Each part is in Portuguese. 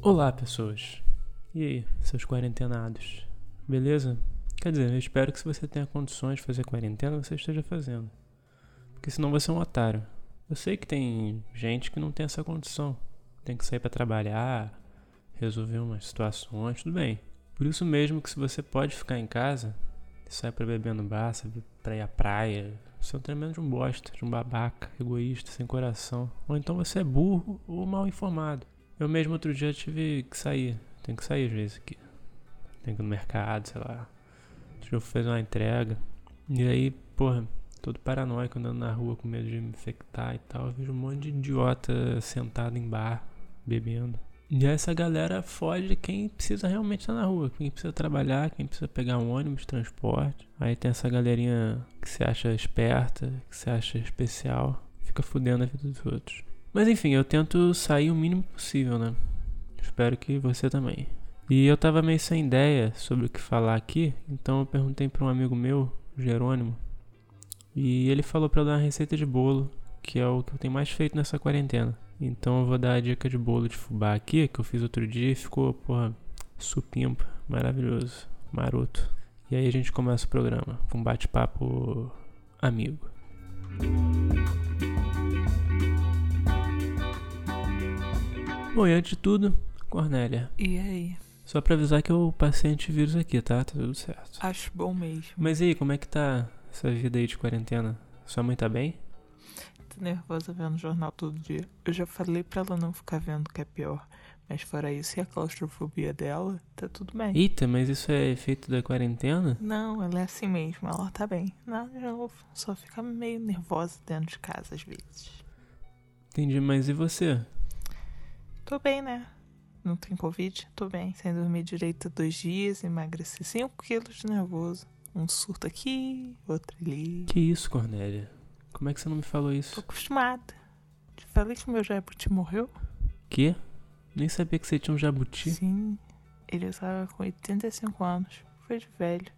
Olá, pessoas. E aí, seus quarentenados? Beleza? Quer dizer, eu espero que se você tenha condições de fazer quarentena, você esteja fazendo. Porque senão você é um otário. Eu sei que tem gente que não tem essa condição. Tem que sair para trabalhar, resolver umas situações, tudo bem. Por isso mesmo que se você pode ficar em casa, sai para beber no bar, sai pra ir à praia, você é um tremendo de um bosta, de um babaca, egoísta, sem coração. Ou então você é burro ou mal informado. Eu mesmo outro dia tive que sair. Tenho que sair às vezes aqui. Tenho que ir no mercado, sei lá. Deixa eu fazer uma entrega. E aí, porra, todo paranoico andando na rua com medo de me infectar e tal. Eu vejo um monte de idiota sentado em bar, bebendo. E essa galera foge quem precisa realmente estar na rua, quem precisa trabalhar, quem precisa pegar um ônibus, transporte. Aí tem essa galerinha que se acha esperta, que se acha especial, fica fudendo a vida dos outros. Mas enfim, eu tento sair o mínimo possível, né? Espero que você também. E eu tava meio sem ideia sobre o que falar aqui, então eu perguntei para um amigo meu, Jerônimo, e ele falou para dar uma receita de bolo, que é o que eu tenho mais feito nessa quarentena. Então eu vou dar a dica de bolo de fubá aqui, que eu fiz outro dia e ficou, porra, supimpa, maravilhoso, maroto. E aí a gente começa o programa com um bate-papo amigo. Bom, e antes de tudo, Cornélia. E aí? Só pra avisar que eu passei antivírus aqui, tá? Tá tudo certo. Acho bom mesmo. Mas e aí, como é que tá essa vida aí de quarentena? Sua mãe tá bem? Tô nervosa vendo jornal todo dia. Eu já falei pra ela não ficar vendo que é pior. Mas fora isso e a claustrofobia dela, tá tudo bem. Eita, mas isso é efeito da quarentena? Não, ela é assim mesmo, ela tá bem. Não, de novo, só fica meio nervosa dentro de casa às vezes. Entendi, mas e você? Tô bem, né? Não tem Covid? Tô bem. Sem dormir direito dois dias, emagreci 5 quilos de nervoso. Um surto aqui, outro ali. Que isso, Cornélia? Como é que você não me falou Tô isso? acostumada. Te falei que meu jabuti morreu? Que? Nem sabia que você tinha um jabuti. Sim. Ele estava com 85 anos. Foi de velho.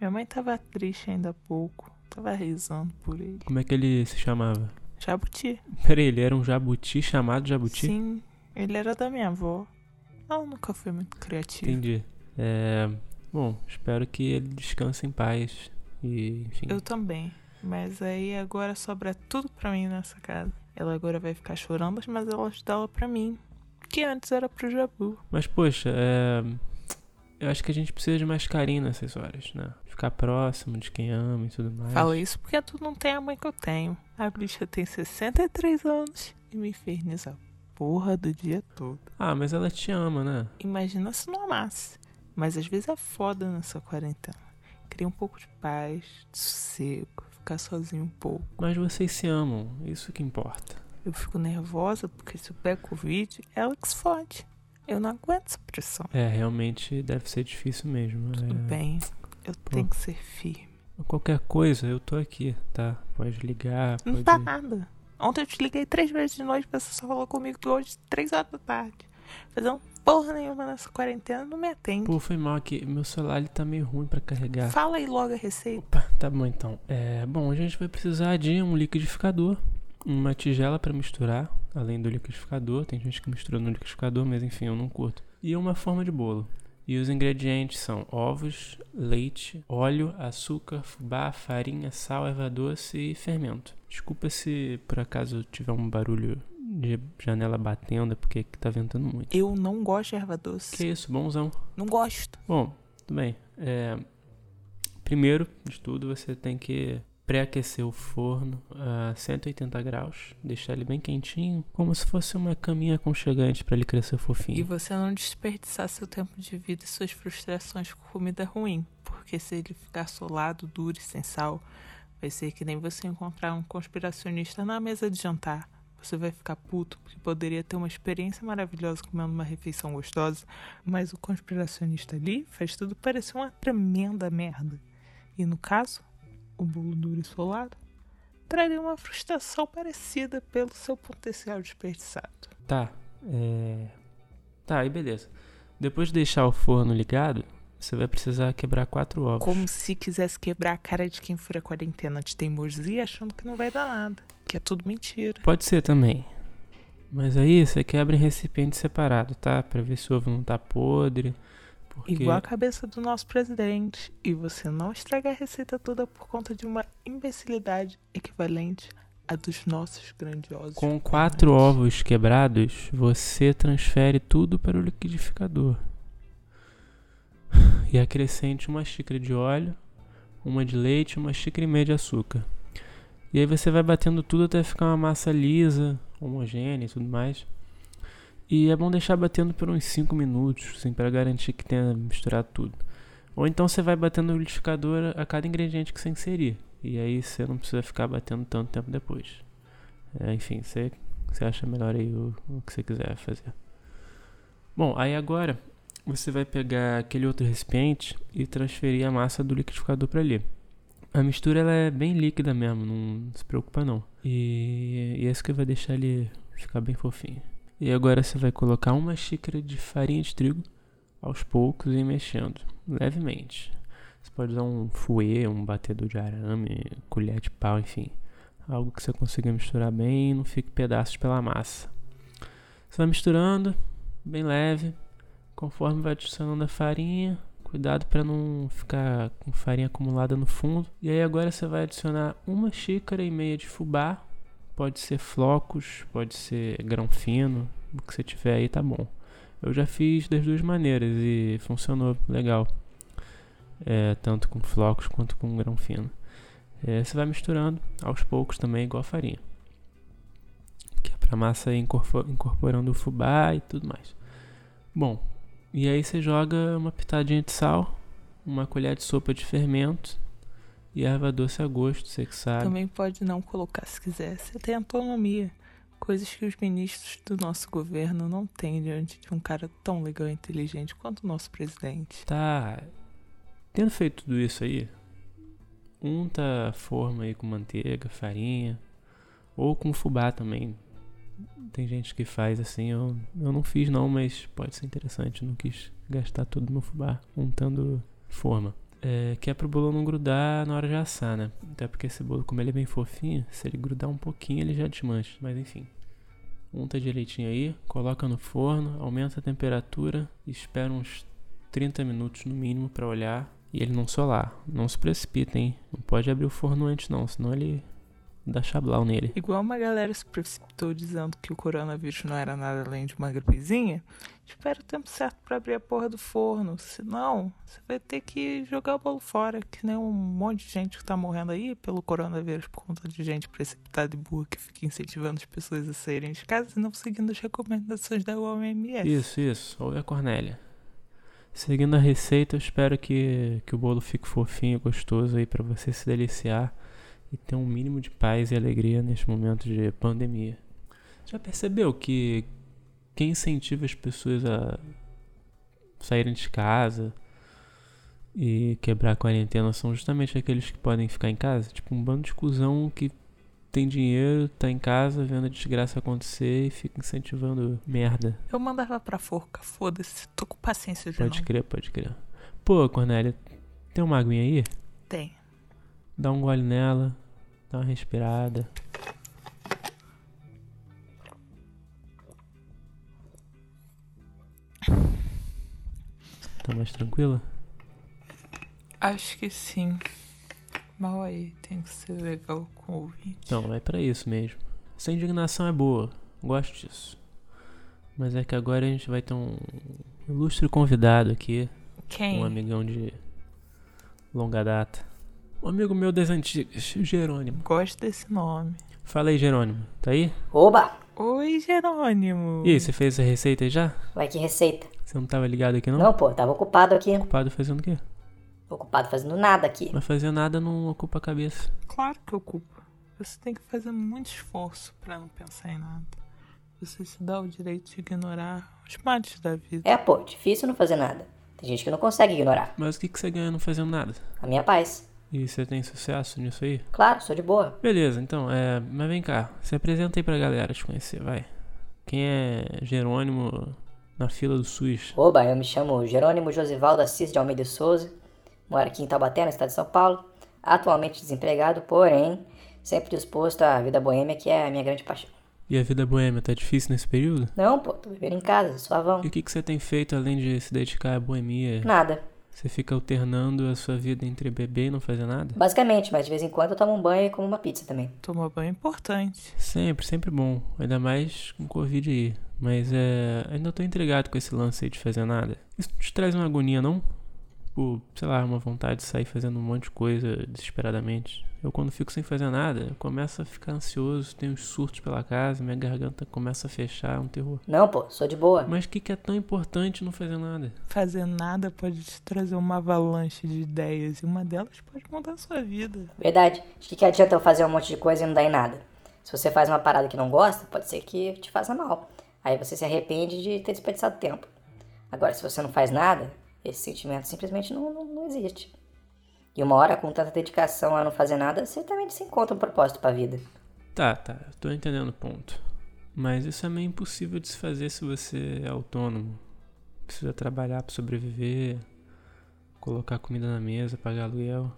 Minha mãe tava triste ainda há pouco. Tava rezando por ele. Como é que ele se chamava? Jabuti. Peraí, ele era um jabuti chamado jabuti? Sim. Ele era da minha avó. Ela nunca foi muito criativa. Entendi. É. Bom, espero que ele descanse em paz. E, enfim. Eu também. Mas aí agora sobra tudo pra mim nessa casa. Ela agora vai ficar chorando, mas ela dela pra mim. Que antes era pro Jabu. Mas, poxa, é. Eu acho que a gente precisa de mais carinho nessas horas, né? Ficar próximo de quem ama e tudo mais. Fala isso porque tu não tem a mãe que eu tenho. A bicha tem 63 anos e me inferniza a porra do dia todo. Ah, mas ela te ama, né? Imagina se não amasse. Mas às vezes é foda nessa quarentena. Queria um pouco de paz, de sossego, ficar sozinho um pouco. Mas vocês se amam, isso que importa. Eu fico nervosa porque se eu pego Covid, ela que se fode. Eu não aguento essa pressão. É, realmente deve ser difícil mesmo. Tudo é... bem, eu tenho que ser firme. Qualquer coisa, eu tô aqui, tá? Pode ligar, Não pode. tá nada. Ontem eu te liguei três vezes de noite, você só falou comigo hoje, três horas da tarde. Fazendo porra nenhuma nessa quarentena, não me atende. Pô, foi mal aqui. Meu celular ele tá meio ruim pra carregar. Fala aí logo a receita. Opa, tá bom então. É, bom, a gente vai precisar de um liquidificador, uma tigela pra misturar, além do liquidificador. Tem gente que mistura no liquidificador, mas enfim, eu não curto. E uma forma de bolo. E os ingredientes são ovos, leite, óleo, açúcar, fubá, farinha, sal, erva doce e fermento. Desculpa se por acaso tiver um barulho de janela batendo, é porque aqui tá ventando muito. Eu não gosto de erva doce. Que isso, bonzão. Não gosto. Bom, tudo bem. É, primeiro de tudo, você tem que pré-aquecer o forno a 180 graus, deixar ele bem quentinho, como se fosse uma caminha aconchegante para ele crescer E fofinho. você não desperdiçar seu tempo de vida e suas frustrações com comida ruim. Porque se ele ficar solado, duro e sem sal, vai ser que nem você encontrar um conspiracionista na mesa de jantar. Você vai ficar puto porque poderia ter uma experiência maravilhosa comendo uma refeição gostosa, mas o conspiracionista ali faz tudo parecer uma tremenda merda. E no caso, o bolo duro e solado traria uma frustração parecida pelo seu potencial desperdiçado. Tá, é... Tá, aí beleza. Depois de deixar o forno ligado, você vai precisar quebrar quatro ovos. Como se quisesse quebrar a cara de quem fura a quarentena de teimosia achando que não vai dar nada. Que é tudo mentira. Pode ser também. Mas aí você quebra em recipiente separado, tá? Pra ver se o ovo não tá podre. Porque... Igual a cabeça do nosso presidente. E você não estragar a receita toda por conta de uma imbecilidade equivalente à dos nossos grandiosos. Com quatro ovos quebrados, você transfere tudo para o liquidificador. E acrescente uma xícara de óleo, uma de leite e uma xícara e meia de açúcar. E aí você vai batendo tudo até ficar uma massa lisa, homogênea e tudo mais. E é bom deixar batendo por uns 5 minutos, assim, para garantir que tenha misturado tudo. Ou então você vai batendo no liquidificador a cada ingrediente que você inserir. E aí você não precisa ficar batendo tanto tempo depois. É, enfim, você, você acha melhor aí o, o que você quiser fazer. Bom, aí agora você vai pegar aquele outro recipiente e transferir a massa do liquidificador para ali. A mistura ela é bem líquida mesmo, não se preocupa não. E, e é isso que vai deixar ele ficar bem fofinho. E agora você vai colocar uma xícara de farinha de trigo aos poucos e mexendo levemente. Você pode usar um fouet, um batedor de arame, colher de pau, enfim. Algo que você consiga misturar bem e não fique pedaços pela massa. Você vai misturando, bem leve, conforme vai adicionando a farinha. Cuidado para não ficar com farinha acumulada no fundo. E aí agora você vai adicionar uma xícara e meia de fubá Pode ser flocos, pode ser grão fino, o que você tiver aí tá bom. Eu já fiz das duas maneiras e funcionou legal. É, tanto com flocos quanto com grão fino. É, você vai misturando aos poucos também, igual a farinha. Que é pra massa incorporando o fubá e tudo mais. Bom, e aí você joga uma pitadinha de sal, uma colher de sopa de fermento e erva doce a gosto, você que sabe. Também pode não colocar se quiser. Você tem autonomia. Coisas que os ministros do nosso governo não têm diante de um cara tão legal e inteligente quanto o nosso presidente. Tá. Tendo feito tudo isso aí, unta a forma aí com manteiga, farinha, ou com fubá também. Tem gente que faz assim, eu, eu não fiz não, mas pode ser interessante. não quis gastar todo no fubá untando forma. É, que é pro bolo não grudar na hora de assar, né? Até porque esse bolo, como ele é bem fofinho, se ele grudar um pouquinho, ele já desmancha. Mas enfim. Unta direitinho aí, coloca no forno, aumenta a temperatura espera uns 30 minutos no mínimo para olhar e ele não solar. Não se precipita, hein? Não pode abrir o forno antes não, senão ele dá chablau nele. Igual uma galera se precipitou dizendo que o coronavírus não era nada além de uma gripezinha, espera o tempo certo para abrir a porra do forno. Senão, você vai ter que jogar o bolo fora, que nem um monte de gente que tá morrendo aí pelo coronavírus por conta de gente precipitada e burra que fica incentivando as pessoas a saírem de casa e não seguindo as recomendações da OMS. Isso, isso. Ouve a Cornélia. Seguindo a receita, eu espero que, que o bolo fique fofinho e gostoso aí para você se deliciar e ter um mínimo de paz e alegria neste momento de pandemia. Já percebeu que quem incentiva as pessoas a saírem de casa e quebrar a quarentena são justamente aqueles que podem ficar em casa? Tipo, um bando de cuzão que tem dinheiro, tá em casa vendo a desgraça acontecer e fica incentivando merda. Eu mandava pra forca, foda-se, tô com paciência de Pode não. crer, pode crer. Pô, Cornélia, tem uma aguinha aí? Dá um gole nela, dá uma respirada. Tá mais tranquila? Acho que sim. Mal aí, tem que ser legal com o ouvinte. Não, é pra isso mesmo. Essa indignação é boa, gosto disso. Mas é que agora a gente vai ter um ilustre convidado aqui, Quem? um amigão de longa data. Um amigo meu das antigas, Jerônimo. Gosto desse nome. Fala aí, Jerônimo, tá aí? Oba! Oi, Jerônimo. E aí, você fez a receita aí já? Ué, que receita? Você não tava ligado aqui não? Não, pô, tava ocupado aqui. Ocupado fazendo o quê? Ocupado fazendo nada aqui. Mas fazer nada não ocupa a cabeça. Claro que ocupa. Você tem que fazer muito esforço pra não pensar em nada. Você se dá o direito de ignorar os males da vida. É, pô, difícil não fazer nada. Tem gente que não consegue ignorar. Mas o que, que você ganha não fazendo nada? A minha paz. E você tem sucesso nisso aí? Claro, sou de boa. Beleza, então, é. Mas vem cá, se apresenta aí pra galera te conhecer, vai. Quem é Jerônimo na fila do SUS. Oba, eu me chamo Jerônimo Josivaldo Assis de Almeida Souza, moro aqui em Taubaté, no estado de São Paulo, atualmente desempregado, porém sempre disposto à vida boêmia, que é a minha grande paixão. E a vida boêmia tá difícil nesse período? Não, pô, tô vivendo em casa, suavão. E o que, que você tem feito além de se dedicar à boemia? Nada, Você fica alternando a sua vida entre beber e não fazer nada? basicamente, mas de vez em quando eu tomo um banho e como uma pizza também. Tomar banho é importante. Sempre, sempre bom. Ainda mais com Covid aí. Mas é. Ainda tô intrigado com esse lance aí de fazer nada. Isso não te traz uma agonia, não? Tipo, sei lá, uma vontade de sair fazendo um monte de coisa desesperadamente. Eu quando fico sem fazer nada, eu começo a ficar ansioso, tenho uns surtos pela casa, minha garganta começa a fechar, é um terror. Não, pô, sou de boa. Mas o que, que é tão importante não fazer nada? Fazer nada pode te trazer uma avalanche de ideias e uma delas pode mudar a sua vida. Verdade. De que, que adianta eu fazer um monte de coisa e não dar em nada? Se você faz uma parada que não gosta, pode ser que te faça mal. Aí você se arrepende de ter desperdiçado tempo. Agora, se você não faz nada, esse sentimento simplesmente não, não, não existe. E uma hora com tanta dedicação a não fazer nada, certamente se encontra um propósito pra vida. Tá, tá, eu tô entendendo o ponto. Mas isso é meio impossível de se fazer se você é autônomo. Precisa trabalhar pra sobreviver, colocar comida na mesa, pagar aluguel.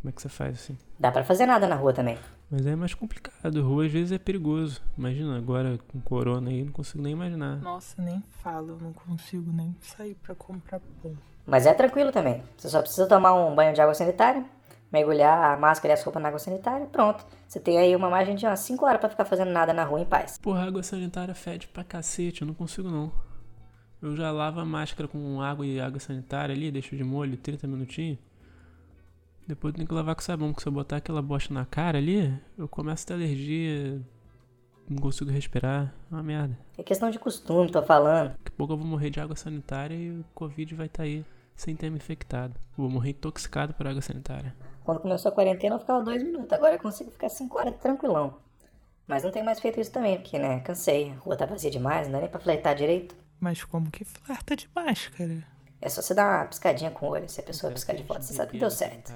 Como é que você faz assim? Dá pra fazer nada na rua também. Mas é mais complicado, rua às vezes é perigoso. Imagina, agora com corona aí, não consigo nem imaginar. Nossa, nem falo, não consigo nem sair pra comprar pão. Mas é tranquilo também. Você só precisa tomar um banho de água sanitária, mergulhar a máscara e as roupas na água sanitária, pronto. Você tem aí uma margem de umas 5 horas pra ficar fazendo nada na rua em paz. Porra, água sanitária fede pra cacete, eu não consigo não. Eu já lavo a máscara com água e água sanitária ali, deixo de molho 30 minutinhos. Depois tem que lavar com sabão, porque se eu botar aquela bosta na cara ali, eu começo a ter alergia, não consigo respirar, é uma merda. É questão de costume, tô falando. Daqui a pouco eu vou morrer de água sanitária e o Covid vai estar aí, sem ter me infectado. Eu vou morrer intoxicado por água sanitária. Quando começou a quarentena eu ficava dois minutos, agora eu consigo ficar 5 horas tranquilão. Mas não tenho mais feito isso também, porque, né, cansei. A rua tá vazia demais, não dá nem pra flertar direito. Mas como que flerta de máscara? É só você dar uma piscadinha com o olho. Se a pessoa piscar de foto, você sabe que deu certo.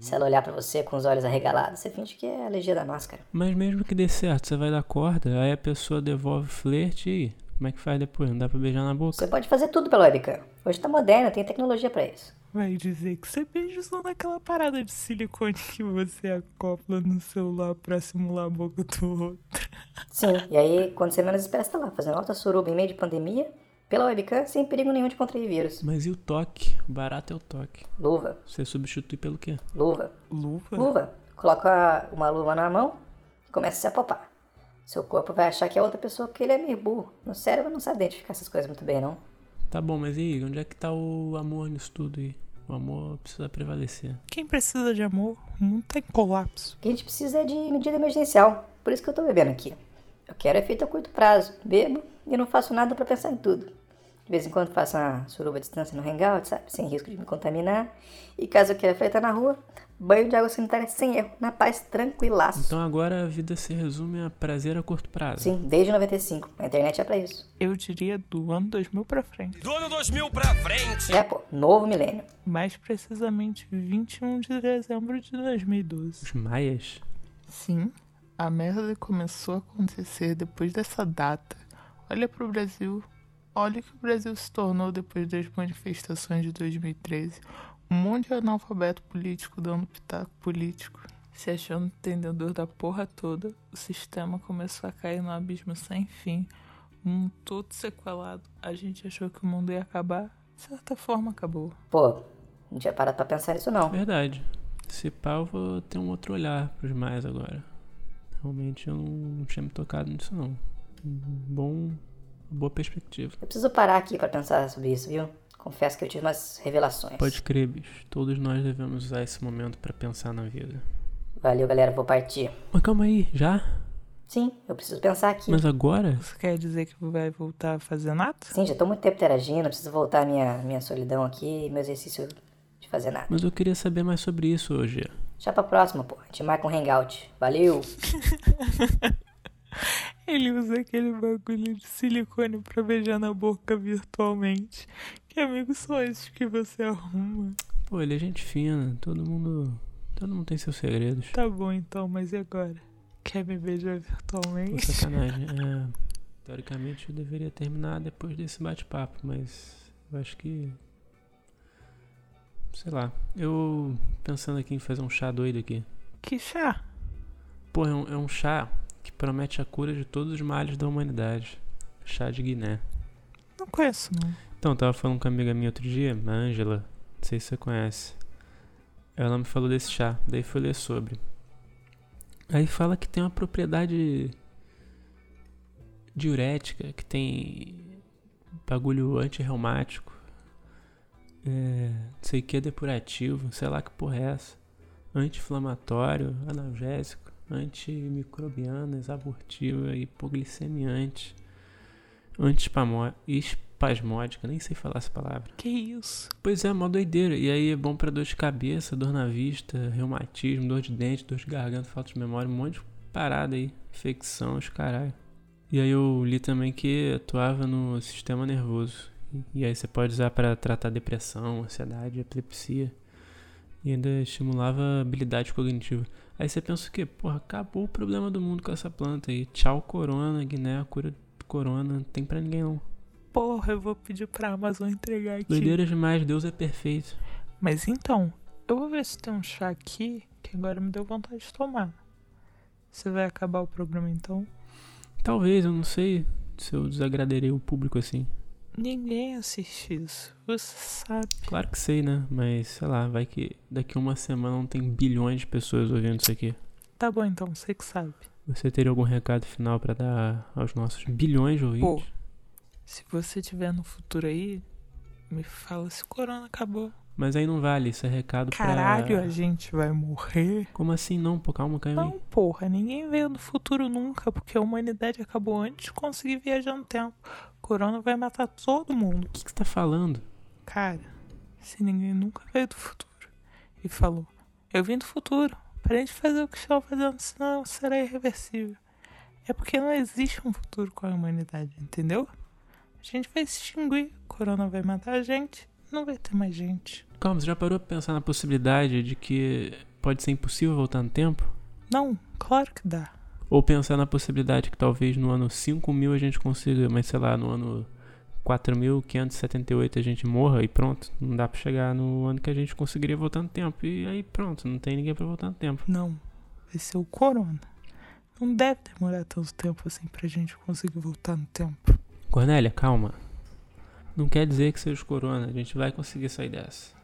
Se ela olhar pra você com os olhos arregalados, você finge que é a alergia da máscara. Mas mesmo que dê certo, você vai dar corda, aí a pessoa devolve o flerte e como é que faz depois? Não dá pra beijar na boca? Você pode fazer tudo pela webcam. Hoje tá moderno, tem tecnologia pra isso. Vai dizer que você beija só naquela parada de silicone que você acopla no celular pra simular a boca do outro. Sim, e aí, quando você menos espera, você tá lá, fazendo alta suruba em meio de pandemia, pela webcam, sem perigo nenhum de contrair vírus. Mas e o toque? O barato é o toque. Luva, Você substitui pelo quê? luva, Luva? luva. Coloca uma luva na mão e começa a se apalpar. Seu corpo vai achar que é outra pessoa porque ele é meio burro. No cérebro não sabe identificar essas coisas muito bem, não. Tá bom, mas e aí? Onde é que tá o amor nisso tudo aí? O amor precisa prevalecer. Quem precisa de amor? O mundo tá em colapso. O que a gente precisa é de medida emergencial. Por isso que eu tô bebendo aqui. Eu quero efeito a curto prazo. Bebo e não faço nada pra pensar em tudo. De vez em quando faço uma suruba à distância no hangout, sabe? Sem risco de me contaminar. E caso eu queira freitar na rua, banho de água sanitária sem erro, na paz, tranquilaço. Então agora a vida se resume a prazer a curto prazo. Sim, desde 95. A internet é pra isso. Eu diria do ano 2000 pra frente. Do ano 2000 pra frente. É, pô, novo milênio. Mais precisamente 21 de dezembro de 2012. Os maias? Sim, a merda começou a acontecer depois dessa data. Olha pro Brasil. Olha o que o Brasil se tornou depois das manifestações de 2013. Um monte de analfabeto político dando pitaco político. Se achando entendedor da porra toda, o sistema começou a cair no abismo sem fim. Um mundo todo sequelado. A gente achou que o mundo ia acabar. De certa forma, acabou. Pô, não tinha parado pra pensar nisso não. Verdade. Se pá, eu vou ter um outro olhar pros maias agora. Realmente eu não, não tinha me tocado nisso não. Um Bom. Boa perspectiva. Eu preciso parar aqui pra pensar sobre isso, viu? Confesso que eu tive umas revelações. Pode crer, bicho. Todos nós devemos usar esse momento pra pensar na vida. Valeu, galera, vou partir. Mas calma aí, já? Sim, eu preciso pensar aqui. Mas agora? Você quer dizer que vai voltar a fazer nada? Sim, já tô muito tempo interagindo, preciso voltar à minha, minha solidão aqui, meu exercício de fazer nada. Mas eu queria saber mais sobre isso hoje. Já pra próxima, pô. A gente marca um hangout. Valeu! Ele usa aquele bagulho de silicone pra beijar na boca virtualmente. Que amigos são esses que você arruma? Pô, ele é gente fina. Todo mundo. Todo mundo tem seus segredos. Tá bom então, mas e agora? Quer me beijar Pô, virtualmente? sacanagem. É. Teoricamente eu deveria terminar depois desse bate-papo, mas eu acho que. Sei lá. Eu pensando aqui em fazer um chá doido aqui. Que chá? Pô, é um, é um chá que promete a cura de todos os males da humanidade. Chá de Guiné. Não conheço, não. Então, eu tava falando com uma amiga minha outro dia, a Angela, não sei se você conhece. Ela me falou desse chá, daí fui ler sobre. Aí fala que tem uma propriedade diurética, que tem bagulho antirreumático, é, não sei o que é depurativo, sei lá que porra é essa. Anti-inflamatório, analgésico, antimicrobiana, exabortiva, hipoglicemiante, antispasmódica, nem sei falar essa palavra. Que isso? Pois é, mó doideira. E aí é bom pra dor de cabeça, dor na vista, reumatismo, dor de dente, dor de garganta, falta de memória, um monte de parada aí. Infecção, os caralho. E aí eu li também que atuava no sistema nervoso. E aí você pode usar para tratar depressão, ansiedade, epilepsia. E ainda estimulava habilidade cognitiva. Aí você pensa o quê? Porra, acabou o problema do mundo com essa planta aí. Tchau, corona, Guiné, a cura do corona. Não tem pra ninguém não. Porra, eu vou pedir pra Amazon entregar aqui. Doideira demais, Deus é perfeito. Mas então, eu vou ver se tem um chá aqui que agora me deu vontade de tomar. Você vai acabar o programa então? Talvez, eu não sei se eu desagradarei o público assim. Ninguém assiste isso. Você sabe. Claro que sei, né? Mas sei lá, vai que daqui uma semana não tem bilhões de pessoas ouvindo isso aqui. Tá bom então, você que sabe. Você teria algum recado final pra dar aos nossos bilhões de ouvintes? Pô, se você tiver no futuro aí, me fala se o corona acabou. Mas aí não vale, isso é recado Caralho, pra... a gente vai morrer. Como assim não? Pô, calma, calma aí. Não, porra, ninguém veio do futuro nunca, porque a humanidade acabou antes de conseguir viajar no tempo. Corona vai matar todo mundo. O que, que você tá falando? Cara, se ninguém nunca veio do futuro e falou, eu vim do futuro, parei de fazer o que estava fazendo, senão será irreversível. É porque não existe um futuro com a humanidade, entendeu? A gente vai se extinguir, corona vai matar a gente, não vai ter mais gente. Calma, você já parou pra pensar na possibilidade de que pode ser impossível voltar no tempo? Não, claro que dá. Ou pensar na possibilidade que talvez no ano 5000 a gente consiga, mas sei lá, no ano 4578 a gente morra e pronto. Não dá pra chegar no ano que a gente conseguiria voltar no tempo. E aí pronto, não tem ninguém pra voltar no tempo. Não, vai ser o corona. Não deve demorar tanto tempo assim pra gente conseguir voltar no tempo. Cornélia, calma. Não quer dizer que seja o corona, a gente vai conseguir sair dessa.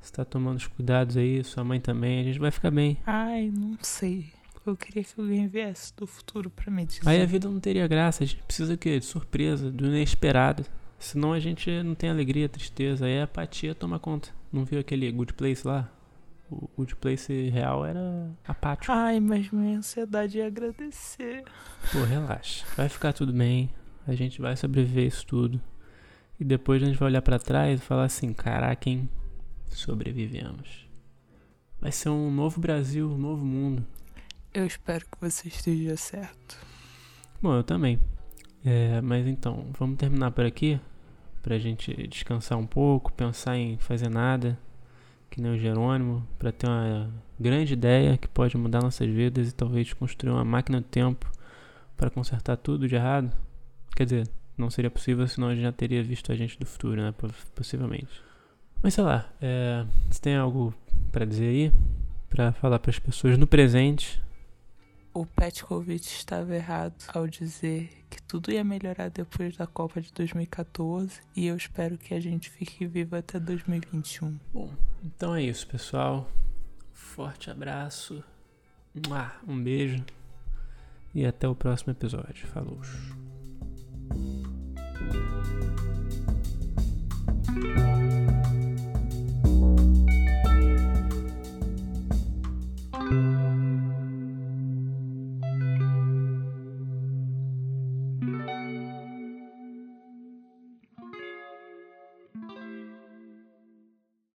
Você tá tomando os cuidados aí, sua mãe também, a gente vai ficar bem. Ai, não sei. Eu queria que alguém viesse do futuro pra me dizer. Aí a vida não teria graça, a gente precisa o quê? De surpresa, do inesperado. Senão a gente não tem alegria, tristeza, aí a apatia toma conta. Não viu aquele Good Place lá? O Good Place real era apático. Ai, mas minha ansiedade é agradecer. Pô, relaxa. Vai ficar tudo bem. A gente vai sobreviver isso tudo. E depois a gente vai olhar pra trás e falar assim: caraca, hein? Sobrevivemos. Vai ser um novo Brasil, um novo mundo. Eu espero que você esteja certo. Bom, eu também. É, mas então, vamos terminar por aqui? Pra gente descansar um pouco, pensar em fazer nada, que nem o Jerônimo, pra ter uma grande ideia que pode mudar nossas vidas e talvez construir uma máquina do tempo para consertar tudo de errado. Quer dizer, não seria possível, senão a gente já teria visto a gente do futuro, né? Possivelmente. Mas sei lá, é, você tem algo para dizer aí? para falar para as pessoas no presente? O Petkovic estava errado ao dizer que tudo ia melhorar depois da Copa de 2014 e eu espero que a gente fique vivo até 2021. Bom, então é isso, pessoal. Forte abraço. Um beijo. E até o próximo episódio. Falou.